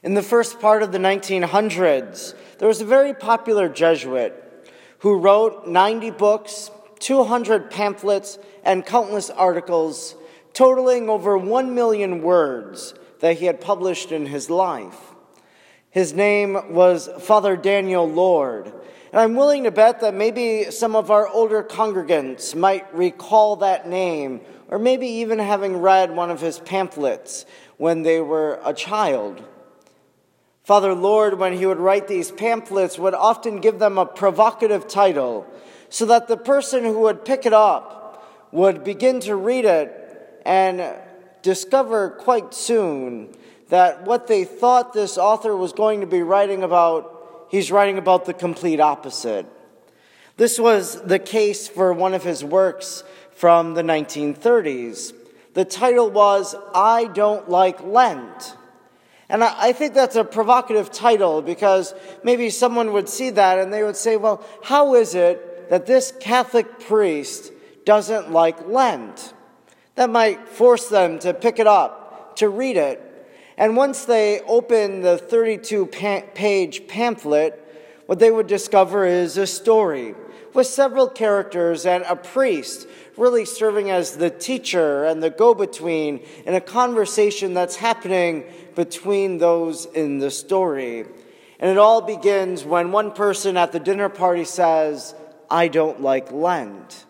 In the first part of the 1900s, there was a very popular Jesuit who wrote 90 books, 200 pamphlets, and countless articles, totaling over 1 million words that he had published in his life. His name was Father Daniel Lord. And I'm willing to bet that maybe some of our older congregants might recall that name, or maybe even having read one of his pamphlets when they were a child. Father Lord, when he would write these pamphlets, would often give them a provocative title so that the person who would pick it up would begin to read it and discover quite soon that what they thought this author was going to be writing about, he's writing about the complete opposite. This was the case for one of his works from the 1930s. The title was I Don't Like Lent. And I think that's a provocative title because maybe someone would see that and they would say, well, how is it that this Catholic priest doesn't like Lent? That might force them to pick it up, to read it. And once they open the 32 page pamphlet, what they would discover is a story with several characters and a priest really serving as the teacher and the go between in a conversation that's happening between those in the story. And it all begins when one person at the dinner party says, I don't like Lent.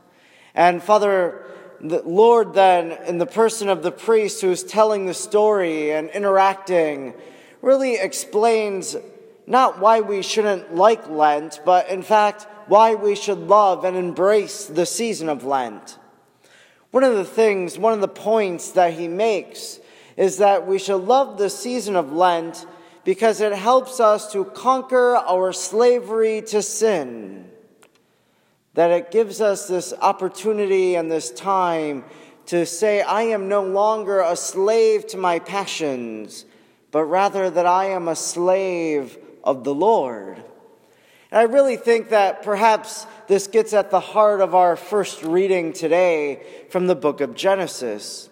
And Father, the Lord then, in the person of the priest who's telling the story and interacting, really explains not why we shouldn't like Lent, but in fact, why we should love and embrace the season of Lent. One of the things, one of the points that he makes is that we should love the season of Lent because it helps us to conquer our slavery to sin. That it gives us this opportunity and this time to say, I am no longer a slave to my passions, but rather that I am a slave of the Lord. And I really think that perhaps this gets at the heart of our first reading today from the book of Genesis.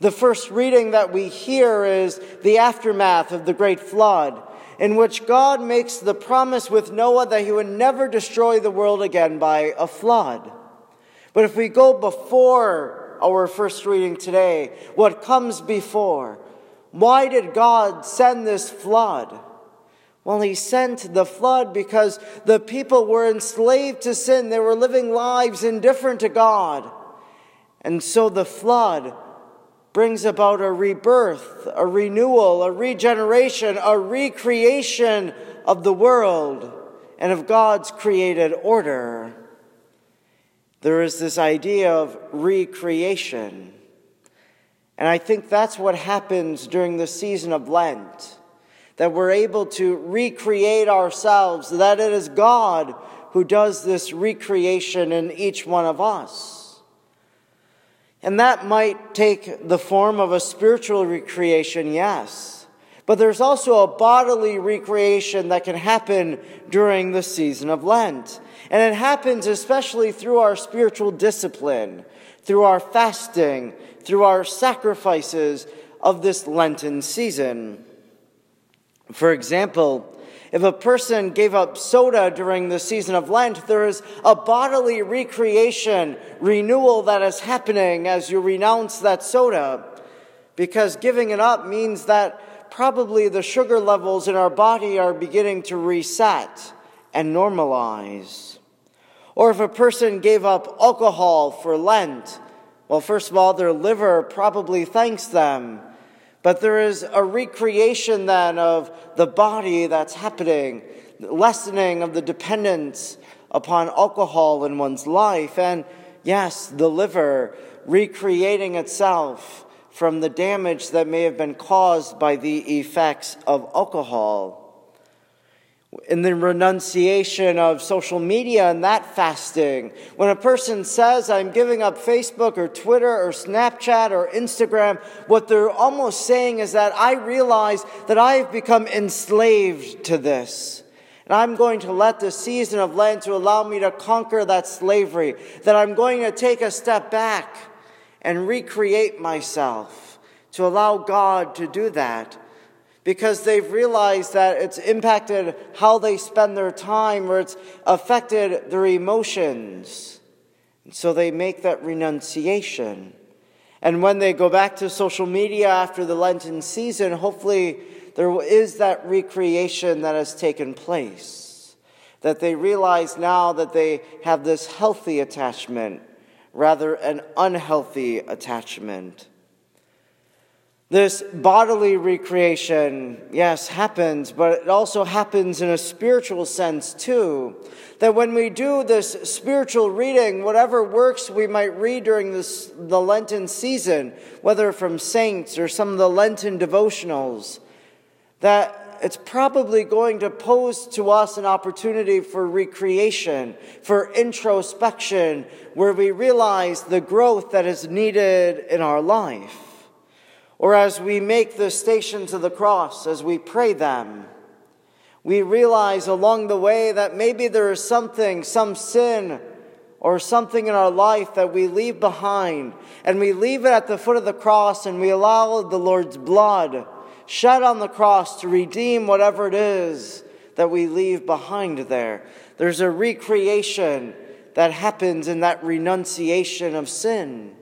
The first reading that we hear is the aftermath of the great flood, in which God makes the promise with Noah that he would never destroy the world again by a flood. But if we go before our first reading today, what comes before? Why did God send this flood? Well, he sent the flood because the people were enslaved to sin. They were living lives indifferent to God. And so the flood brings about a rebirth, a renewal, a regeneration, a recreation of the world and of God's created order. There is this idea of recreation. And I think that's what happens during the season of Lent. That we're able to recreate ourselves, that it is God who does this recreation in each one of us. And that might take the form of a spiritual recreation, yes. But there's also a bodily recreation that can happen during the season of Lent. And it happens especially through our spiritual discipline, through our fasting, through our sacrifices of this Lenten season. For example, if a person gave up soda during the season of Lent, there is a bodily recreation, renewal that is happening as you renounce that soda. Because giving it up means that probably the sugar levels in our body are beginning to reset and normalize. Or if a person gave up alcohol for Lent, well, first of all, their liver probably thanks them but there is a recreation then of the body that's happening, lessening of the dependence upon alcohol in one's life, and yes, the liver recreating itself from the damage that may have been caused by the effects of alcohol in the renunciation of social media and that fasting. When a person says, I'm giving up Facebook or Twitter or Snapchat or Instagram, what they're almost saying is that I realize that I have become enslaved to this. And I'm going to let the season of Lent to allow me to conquer that slavery, that I'm going to take a step back and recreate myself, to allow God to do that because they've realized that it's impacted how they spend their time or it's affected their emotions. And so they make that renunciation. And when they go back to social media after the Lenten season, hopefully there is that recreation that has taken place. That they realize now that they have this healthy attachment rather an unhealthy attachment. This bodily recreation, yes, happens, but it also happens in a spiritual sense too. That when we do this spiritual reading, whatever works we might read during this, the Lenten season, whether from saints or some of the Lenten devotionals, that it's probably going to pose to us an opportunity for recreation, for introspection, where we realize the growth that is needed in our life. Or as we make the stations of the cross, as we pray them, we realize along the way that maybe there is something, some sin, or something in our life that we leave behind, and we leave it at the foot of the cross, and we allow the Lord's blood shed on the cross to redeem whatever it is that we leave behind there. There's a recreation that happens in that renunciation of sin.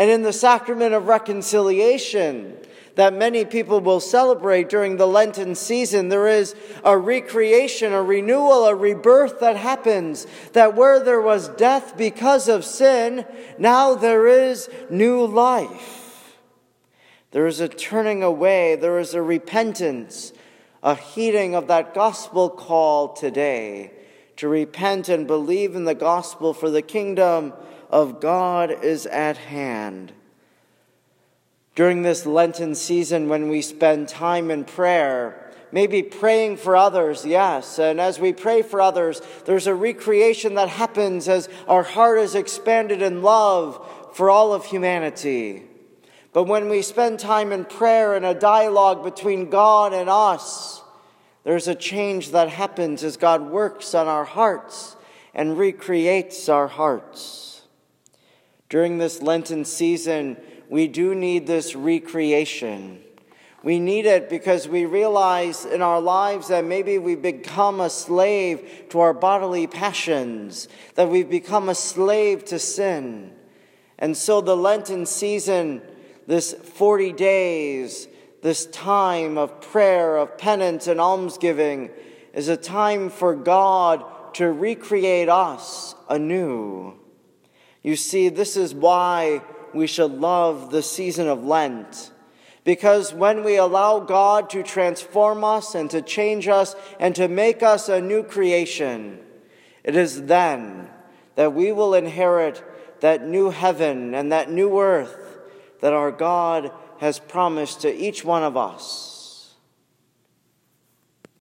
And in the sacrament of reconciliation that many people will celebrate during the Lenten season, there is a recreation, a renewal, a rebirth that happens. That where there was death because of sin, now there is new life. There is a turning away, there is a repentance, a heeding of that gospel call today to repent and believe in the gospel for the kingdom of God is at hand. During this Lenten season, when we spend time in prayer, maybe praying for others, yes. And as we pray for others, there's a recreation that happens as our heart is expanded in love for all of humanity. But when we spend time in prayer and a dialogue between God and us, there's a change that happens as God works on our hearts and recreates our hearts. During this Lenten season, we do need this recreation. We need it because we realize in our lives that maybe we've become a slave to our bodily passions, that we've become a slave to sin. And so the Lenten season, this 40 days, this time of prayer, of penance, and almsgiving, is a time for God to recreate us anew. You see, this is why we should love the season of Lent. Because when we allow God to transform us and to change us and to make us a new creation, it is then that we will inherit that new heaven and that new earth that our God has promised to each one of us.